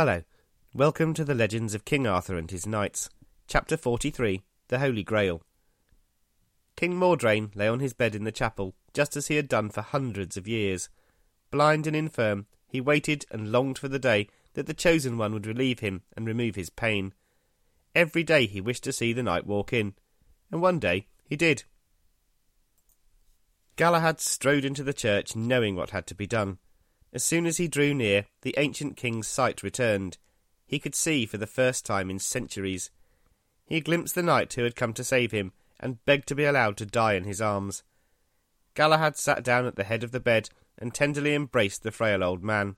Hello. Welcome to the Legends of King Arthur and His Knights, Chapter 43 The Holy Grail. King Mordrain lay on his bed in the chapel, just as he had done for hundreds of years. Blind and infirm, he waited and longed for the day that the Chosen One would relieve him and remove his pain. Every day he wished to see the knight walk in, and one day he did. Galahad strode into the church knowing what had to be done. As soon as he drew near, the ancient king's sight returned. He could see for the first time in centuries. He glimpsed the knight who had come to save him, and begged to be allowed to die in his arms. Galahad sat down at the head of the bed and tenderly embraced the frail old man.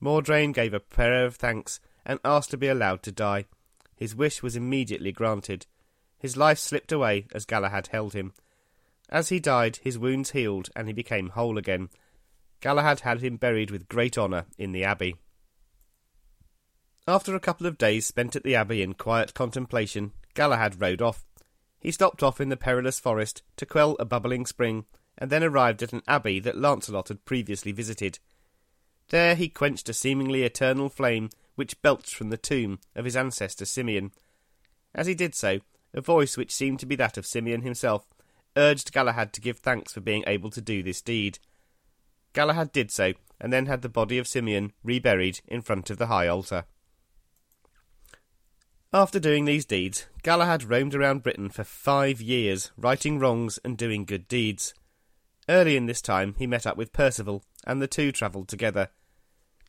Mordrain gave a prayer of thanks and asked to be allowed to die. His wish was immediately granted. His life slipped away as Galahad held him. As he died, his wounds healed and he became whole again. Galahad had him buried with great honour in the abbey. After a couple of days spent at the abbey in quiet contemplation, Galahad rode off. He stopped off in the perilous forest to quell a bubbling spring, and then arrived at an abbey that Lancelot had previously visited. There he quenched a seemingly eternal flame which belched from the tomb of his ancestor Simeon. As he did so, a voice which seemed to be that of Simeon himself urged Galahad to give thanks for being able to do this deed. Galahad did so, and then had the body of Simeon reburied in front of the high altar. After doing these deeds, Galahad roamed around Britain for five years, righting wrongs and doing good deeds. Early in this time, he met up with Percival, and the two travelled together.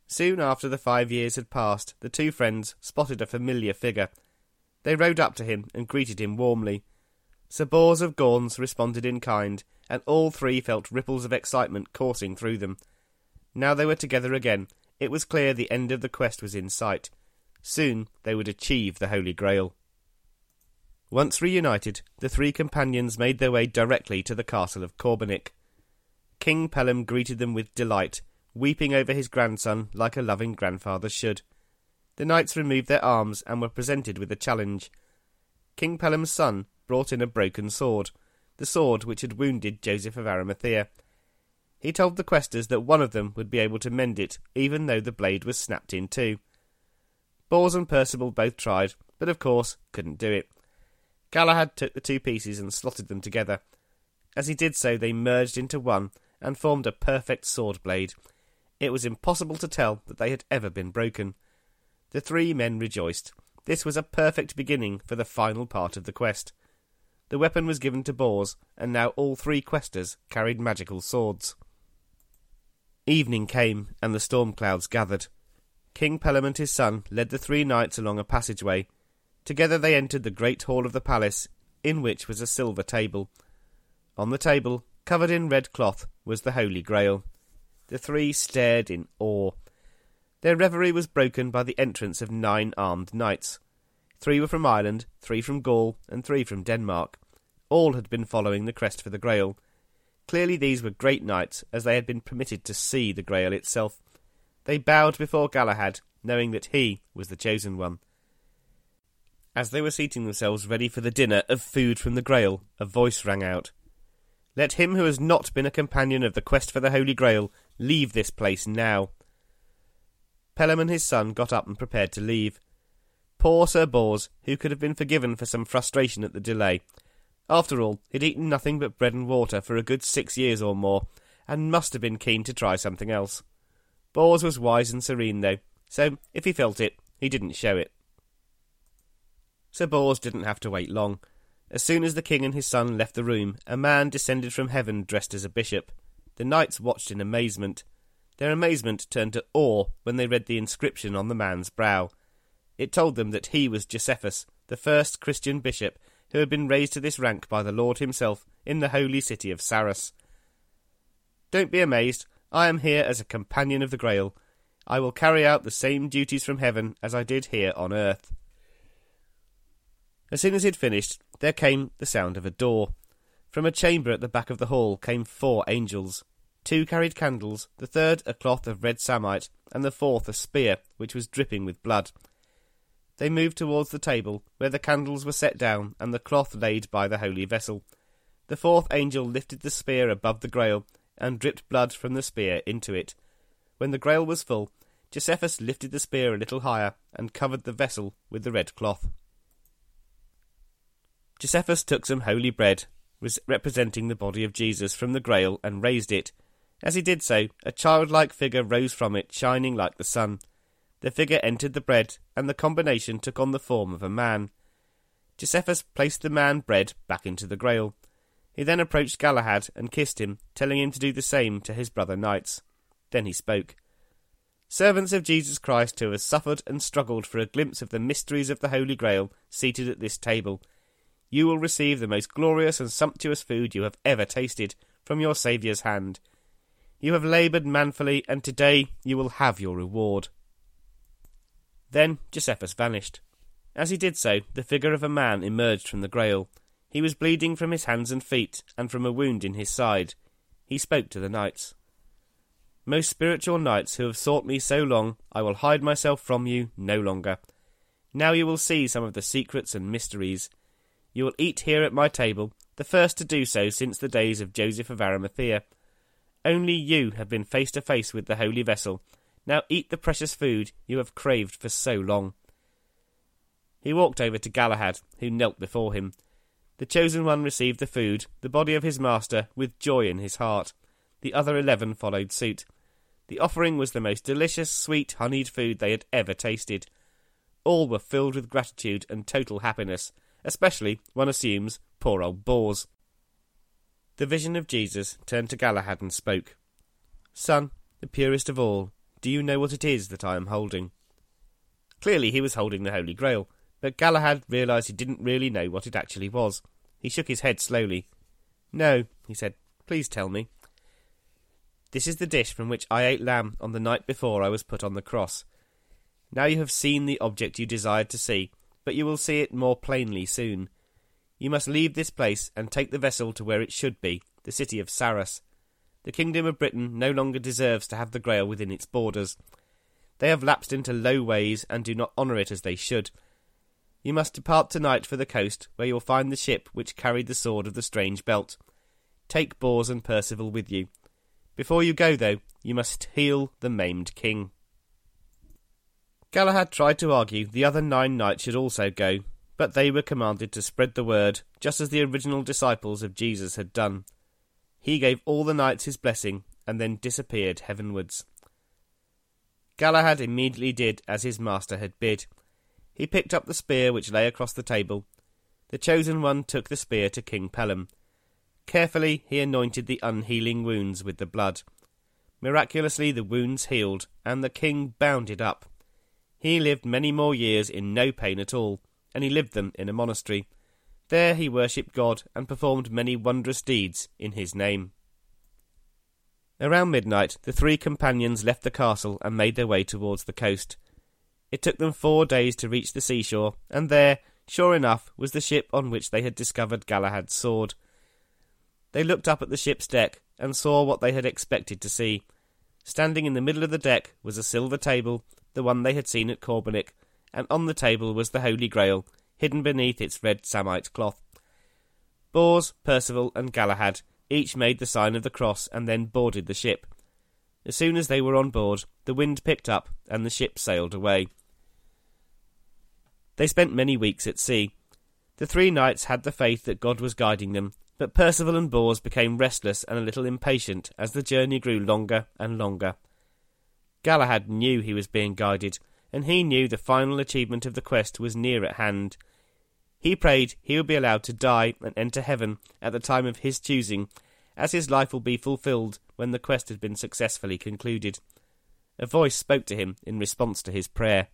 Soon after the five years had passed, the two friends spotted a familiar figure. They rode up to him and greeted him warmly. Sir Bors of Gaunes responded in kind, and all three felt ripples of excitement coursing through them. Now they were together again. It was clear the end of the quest was in sight. Soon they would achieve the Holy Grail. Once reunited, the three companions made their way directly to the castle of Corbenic. King Pellam greeted them with delight, weeping over his grandson like a loving grandfather should. The knights removed their arms and were presented with a challenge. King Pellam's son brought in a broken sword, the sword which had wounded Joseph of Arimathea. He told the questers that one of them would be able to mend it, even though the blade was snapped in two. Bors and Percival both tried, but of course couldn't do it. Galahad took the two pieces and slotted them together. As he did so, they merged into one and formed a perfect sword blade. It was impossible to tell that they had ever been broken. The three men rejoiced. This was a perfect beginning for the final part of the quest. The weapon was given to Bors, and now all three questers carried magical swords. Evening came, and the storm clouds gathered. King Pellam and his son led the three knights along a passageway. Together they entered the great hall of the palace, in which was a silver table. On the table, covered in red cloth, was the Holy Grail. The three stared in awe. Their reverie was broken by the entrance of nine armed knights. Three were from Ireland, three from Gaul, and three from Denmark. All had been following the crest for the Grail. Clearly these were great knights, as they had been permitted to see the Grail itself. They bowed before Galahad, knowing that he was the chosen one. As they were seating themselves ready for the dinner of food from the Grail, a voice rang out. Let him who has not been a companion of the quest for the Holy Grail leave this place now. Pellam and his son got up and prepared to leave. Poor Sir Bors, who could have been forgiven for some frustration at the delay. After all, he'd eaten nothing but bread and water for a good six years or more, and must have been keen to try something else. Bors was wise and serene, though, so if he felt it, he didn't show it. Sir Bors didn't have to wait long. As soon as the king and his son left the room, a man descended from heaven dressed as a bishop. The knights watched in amazement. Their amazement turned to awe when they read the inscription on the man's brow. It told them that he was Josephus, the first Christian bishop who had been raised to this rank by the Lord himself in the holy city of Sarras. Don't be amazed. I am here as a companion of the Grail. I will carry out the same duties from heaven as I did here on earth. As soon as he had finished, there came the sound of a door. From a chamber at the back of the hall came four angels. Two carried candles, the third a cloth of red samite, and the fourth a spear, which was dripping with blood. They moved towards the table, where the candles were set down and the cloth laid by the holy vessel. The fourth angel lifted the spear above the grail and dripped blood from the spear into it. When the grail was full, Josephus lifted the spear a little higher and covered the vessel with the red cloth. Josephus took some holy bread, representing the body of Jesus, from the grail and raised it. As he did so, a childlike figure rose from it, shining like the sun. The figure entered the bread, and the combination took on the form of a man. Josephus placed the man bread back into the grail. He then approached Galahad and kissed him, telling him to do the same to his brother knights. Then he spoke. Servants of Jesus Christ who have suffered and struggled for a glimpse of the mysteries of the Holy Grail, seated at this table, you will receive the most glorious and sumptuous food you have ever tasted from your Saviour's hand. You have laboured manfully, and today you will have your reward. Then Josephus vanished. As he did so, the figure of a man emerged from the grail. He was bleeding from his hands and feet, and from a wound in his side. He spoke to the knights. Most spiritual knights who have sought me so long, I will hide myself from you no longer. Now you will see some of the secrets and mysteries. You will eat here at my table, the first to do so since the days of Joseph of Arimathea. Only you have been face to face with the holy vessel. Now eat the precious food you have craved for so long. He walked over to Galahad, who knelt before him. The chosen one received the food, the body of his master, with joy in his heart. The other eleven followed suit. The offering was the most delicious, sweet, honeyed food they had ever tasted. All were filled with gratitude and total happiness, especially, one assumes, poor old Bors. The vision of Jesus turned to Galahad and spoke. Son, the purest of all, do you know what it is that I am holding? Clearly he was holding the Holy Grail, but Galahad realized he didn't really know what it actually was. He shook his head slowly. No, he said. Please tell me. This is the dish from which I ate lamb on the night before I was put on the cross. Now you have seen the object you desired to see, but you will see it more plainly soon. You must leave this place and take the vessel to where it should be, the city of Sarras. The kingdom of Britain no longer deserves to have the Grail within its borders. They have lapsed into low ways and do not honour it as they should, you must depart tonight for the coast, where you will find the ship which carried the sword of the strange belt. Take Bors and Percival with you. Before you go, though, you must heal the maimed king. Galahad tried to argue the other nine knights should also go, but they were commanded to spread the word, just as the original disciples of Jesus had done. He gave all the knights his blessing, and then disappeared heavenwards. Galahad immediately did as his master had bid, he picked up the spear which lay across the table. The chosen one took the spear to King Pellam. Carefully he anointed the unhealing wounds with the blood. Miraculously the wounds healed, and the king bounded up. He lived many more years in no pain at all, and he lived them in a monastery. There he worshipped God and performed many wondrous deeds in his name. Around midnight, the three companions left the castle and made their way towards the coast. It took them four days to reach the seashore, and there, sure enough, was the ship on which they had discovered Galahad's sword. They looked up at the ship's deck and saw what they had expected to see. Standing in the middle of the deck was a silver table, the one they had seen at Corbenic, and on the table was the Holy Grail, hidden beneath its red samite cloth. Bors, Percival, and Galahad each made the sign of the cross and then boarded the ship. As soon as they were on board, the wind picked up and the ship sailed away. They spent many weeks at sea. The three knights had the faith that God was guiding them, but Percival and Bors became restless and a little impatient as the journey grew longer and longer. Galahad knew he was being guided, and he knew the final achievement of the quest was near at hand. He prayed he would be allowed to die and enter heaven at the time of his choosing, as his life will be fulfilled when the quest had been successfully concluded. A voice spoke to him in response to his prayer.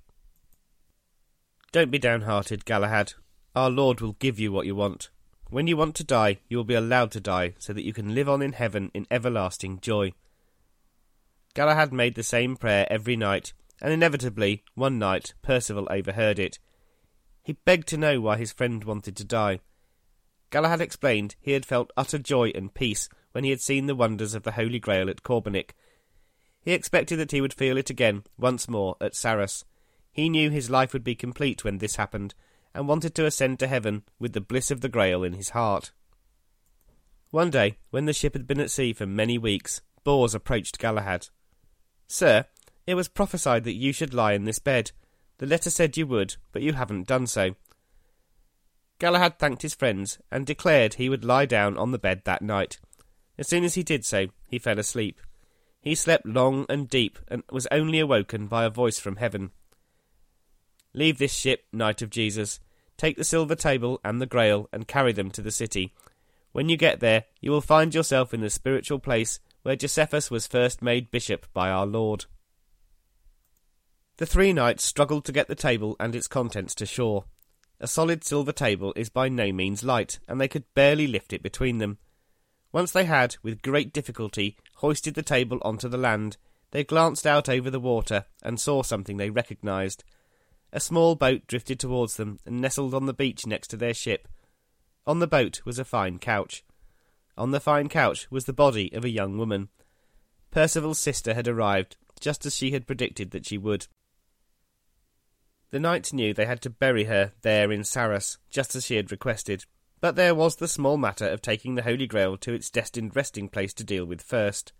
Don't be downhearted, Galahad. Our Lord will give you what you want. When you want to die, you will be allowed to die, so that you can live on in heaven in everlasting joy. Galahad made the same prayer every night, and inevitably, one night, Percival overheard it. He begged to know why his friend wanted to die. Galahad explained he had felt utter joy and peace when he had seen the wonders of the Holy Grail at Corbenic. He expected that he would feel it again, once more, at Sarras. He knew his life would be complete when this happened, and wanted to ascend to heaven with the bliss of the Grail in his heart. One day, when the ship had been at sea for many weeks, Bors approached Galahad. Sir, It was prophesied that you should lie in this bed. The letter said you would, but you haven't done so. Galahad thanked his friends and declared he would lie down on the bed that night. As soon as he did so, he fell asleep. He slept long and deep and was only awoken by a voice from heaven. Leave this ship, Knight of Jesus. Take the silver table and the grail and carry them to the city. When you get there, you will find yourself in the spiritual place where Josephus was first made bishop by our Lord. The three knights struggled to get the table and its contents to shore. A solid silver table is by no means light, and they could barely lift it between them. Once they had, with great difficulty, hoisted the table onto the land, they glanced out over the water and saw something they recognised. A small boat drifted towards them and nestled on the beach next to their ship. On the boat was a fine couch. On the fine couch was the body of a young woman. Percival's sister had arrived, just as she had predicted that she would. The knights knew they had to bury her there in Sarras, just as she had requested, but there was the small matter of taking the Holy Grail to its destined resting place to deal with first.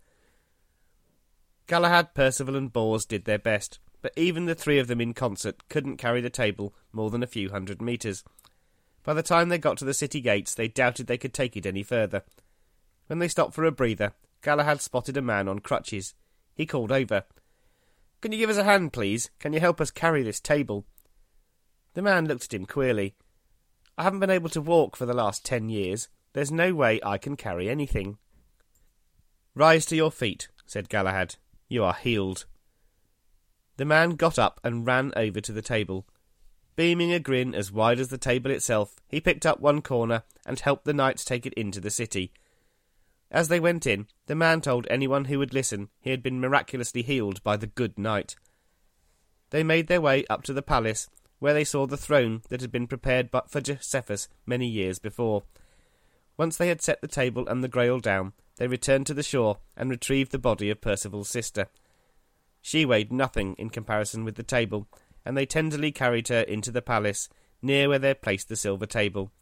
Galahad, Percival, and Bors did their best, but even the three of them in concert couldn't carry the table more than a few hundred metres. By the time they got to the city gates, they doubted they could take it any further. When they stopped for a breather, Galahad spotted a man on crutches. He called over. Can you give us a hand, please? Can you help us carry this table? The man looked at him queerly. I haven't been able to walk for the last ten years. There's no way I can carry anything. Rise to your feet, said Galahad. You are healed. The man got up and ran over to the table. Beaming a grin as wide as the table itself, he picked up one corner and helped the knights take it into the city. As they went in, the man told anyone who would listen he had been miraculously healed by the good knight. They made their way up to the palace, where they saw the throne that had been prepared but for Josephus many years before. Once they had set the table and the grail down, they returned to the shore and retrieved the body of Percival's sister. She weighed nothing in comparison with the table, and they tenderly carried her into the palace, near where they had placed the silver table.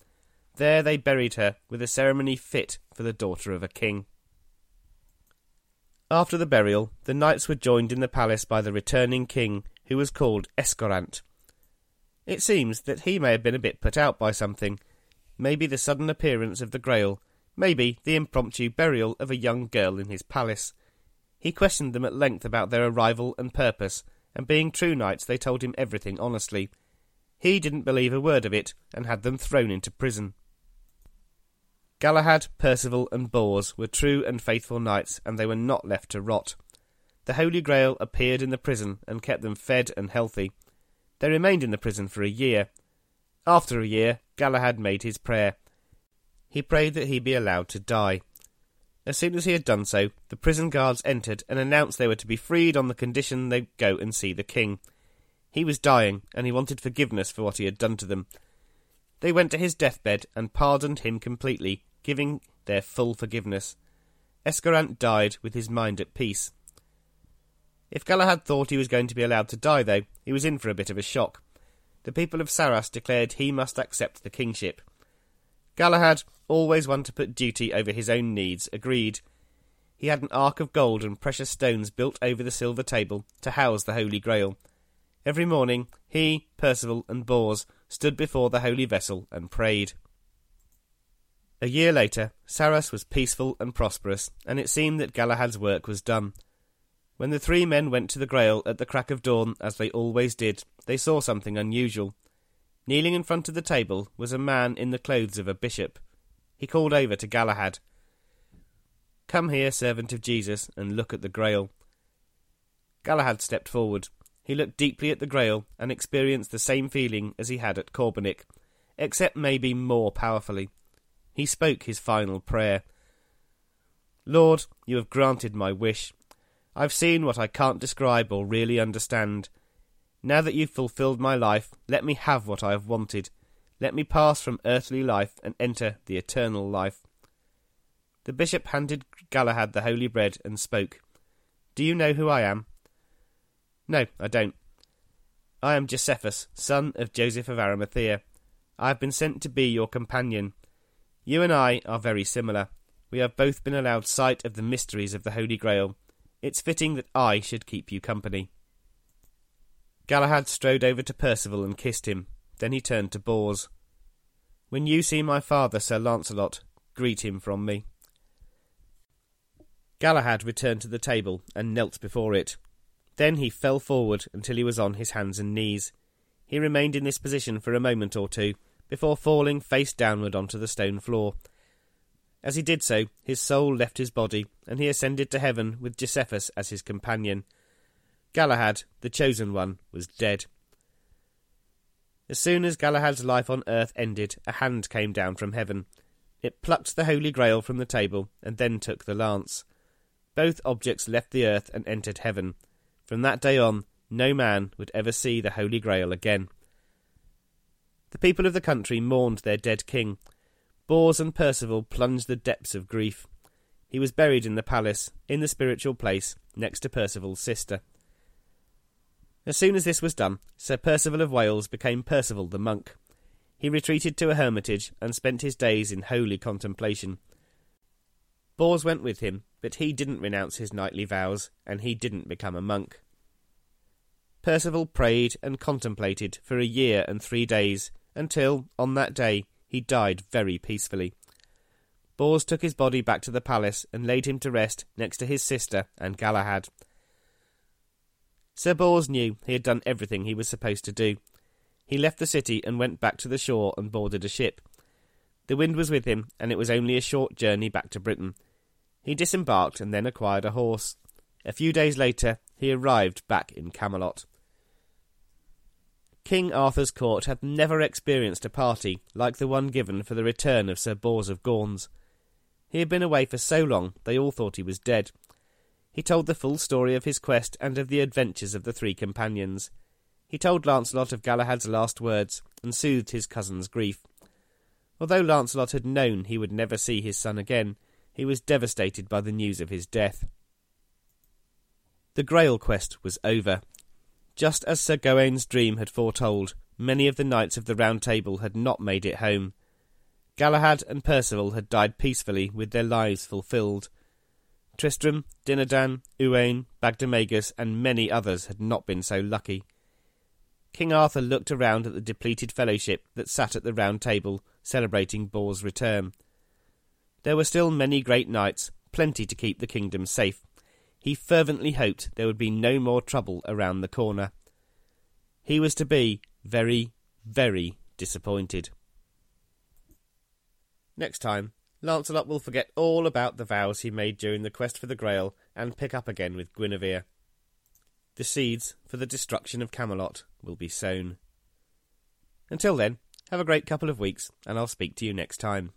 There they buried her with a ceremony fit for the daughter of a king. After the burial, the knights were joined in the palace by the returning king, who was called Escorant. It seems that he may have been a bit put out by something, maybe the sudden appearance of the Grail, maybe the impromptu burial of a young girl in his palace. He questioned them at length about their arrival and purpose, and being true knights, they told him everything honestly. He didn't believe a word of it, and had them thrown into prison. Galahad, Percival, and Bors were true and faithful knights, and they were not left to rot. The Holy Grail appeared in the prison and kept them fed and healthy. They remained in the prison for a year. After a year, Galahad made his prayer. He prayed that he be allowed to die. As soon as he had done so, the prison guards entered and announced they were to be freed on the condition they go and see the king. He was dying, and he wanted forgiveness for what he had done to them. They went to his deathbed and pardoned him completely, giving their full forgiveness. Escorant died with his mind at peace. If Galahad thought he was going to be allowed to die, though, he was in for a bit of a shock. The people of Sarras declared he must accept the kingship. Galahad, always one to put duty over his own needs, agreed. He had an ark of gold and precious stones built over the silver table to house the Holy Grail. Every morning he, Percival, and Bors stood before the holy vessel and prayed. A year later, Sarras was peaceful and prosperous, and it seemed that Galahad's work was done. When the three men went to the Grail at the crack of dawn, as they always did, they saw something unusual. Kneeling in front of the table was a man in the clothes of a bishop. He called over to Galahad. Come here, servant of Jesus, and look at the Grail. Galahad stepped forward. He looked deeply at the Grail and experienced the same feeling as he had at Corbenic, except maybe more powerfully. He spoke his final prayer. Lord, you have granted my wish. I've seen what I can't describe or really understand. Now that you've fulfilled my life, let me have what I have wanted. Let me pass from earthly life and enter the eternal life. The bishop handed Galahad the holy bread and spoke. Do you know who I am? No, I don't. I am Josephus, son of Joseph of Arimathea. I have been sent to be your companion. You and I are very similar. We have both been allowed sight of the mysteries of the Holy Grail. It's fitting that I should keep you company. Galahad strode over to Percival and kissed him. Then he turned to Bors. When you see my father, Sir Launcelot, greet him from me. Galahad returned to the table and knelt before it. Then he fell forward until he was on his hands and knees. He remained in this position for a moment or two before falling face downward onto the stone floor. As he did so, his soul left his body, and he ascended to heaven with Josephus as his companion. Galahad, the chosen one, was dead. As soon as Galahad's life on earth ended, a hand came down from heaven. It plucked the Holy Grail from the table, and then took the lance. Both objects left the earth and entered heaven. From that day on, no man would ever see the Holy Grail again. The people of the country mourned their dead king. Bors and Percival plunged the depths of grief. He was buried in the palace, in the spiritual place, next to Percival's sister. As soon as this was done, Sir Percival of Wales became Percival the monk. He retreated to a hermitage and spent his days in holy contemplation. Bors went with him, but he didn't renounce his knightly vows, and he didn't become a monk. Percival prayed and contemplated for a year and three days, until, on that day, he died very peacefully. Bors took his body back to the palace and laid him to rest next to his sister and Galahad. Sir Bors knew he had done everything he was supposed to do. He left the city and went back to the shore and boarded a ship. The wind was with him, and it was only a short journey back to Britain. He disembarked and then acquired a horse. A few days later, he arrived back in Camelot. King Arthur's court had never experienced a party like the one given for the return of Sir Bors of Gaunes. He had been away for so long they all thought he was dead. He told the full story of his quest and of the adventures of the three companions. He told Lancelot of Galahad's last words and soothed his cousin's grief. Although Lancelot had known he would never see his son again, he was devastated by the news of his death. The Grail quest was over. Just as Sir Gawaine's dream had foretold, many of the knights of the Round Table had not made it home. Galahad and Percival had died peacefully with their lives fulfilled. Tristram, Dinadan, Uwaine, Bagdemagus, and many others had not been so lucky. King Arthur looked around at the depleted fellowship that sat at the Round Table, celebrating Bors' return. There were still many great knights, plenty to keep the kingdom safe. He fervently hoped there would be no more trouble around the corner. He was to be very, very disappointed. Next time, Lancelot will forget all about the vows he made during the quest for the Grail and pick up again with Guinevere. The seeds for the destruction of Camelot will be sown. Until then, have a great couple of weeks, and I'll speak to you next time.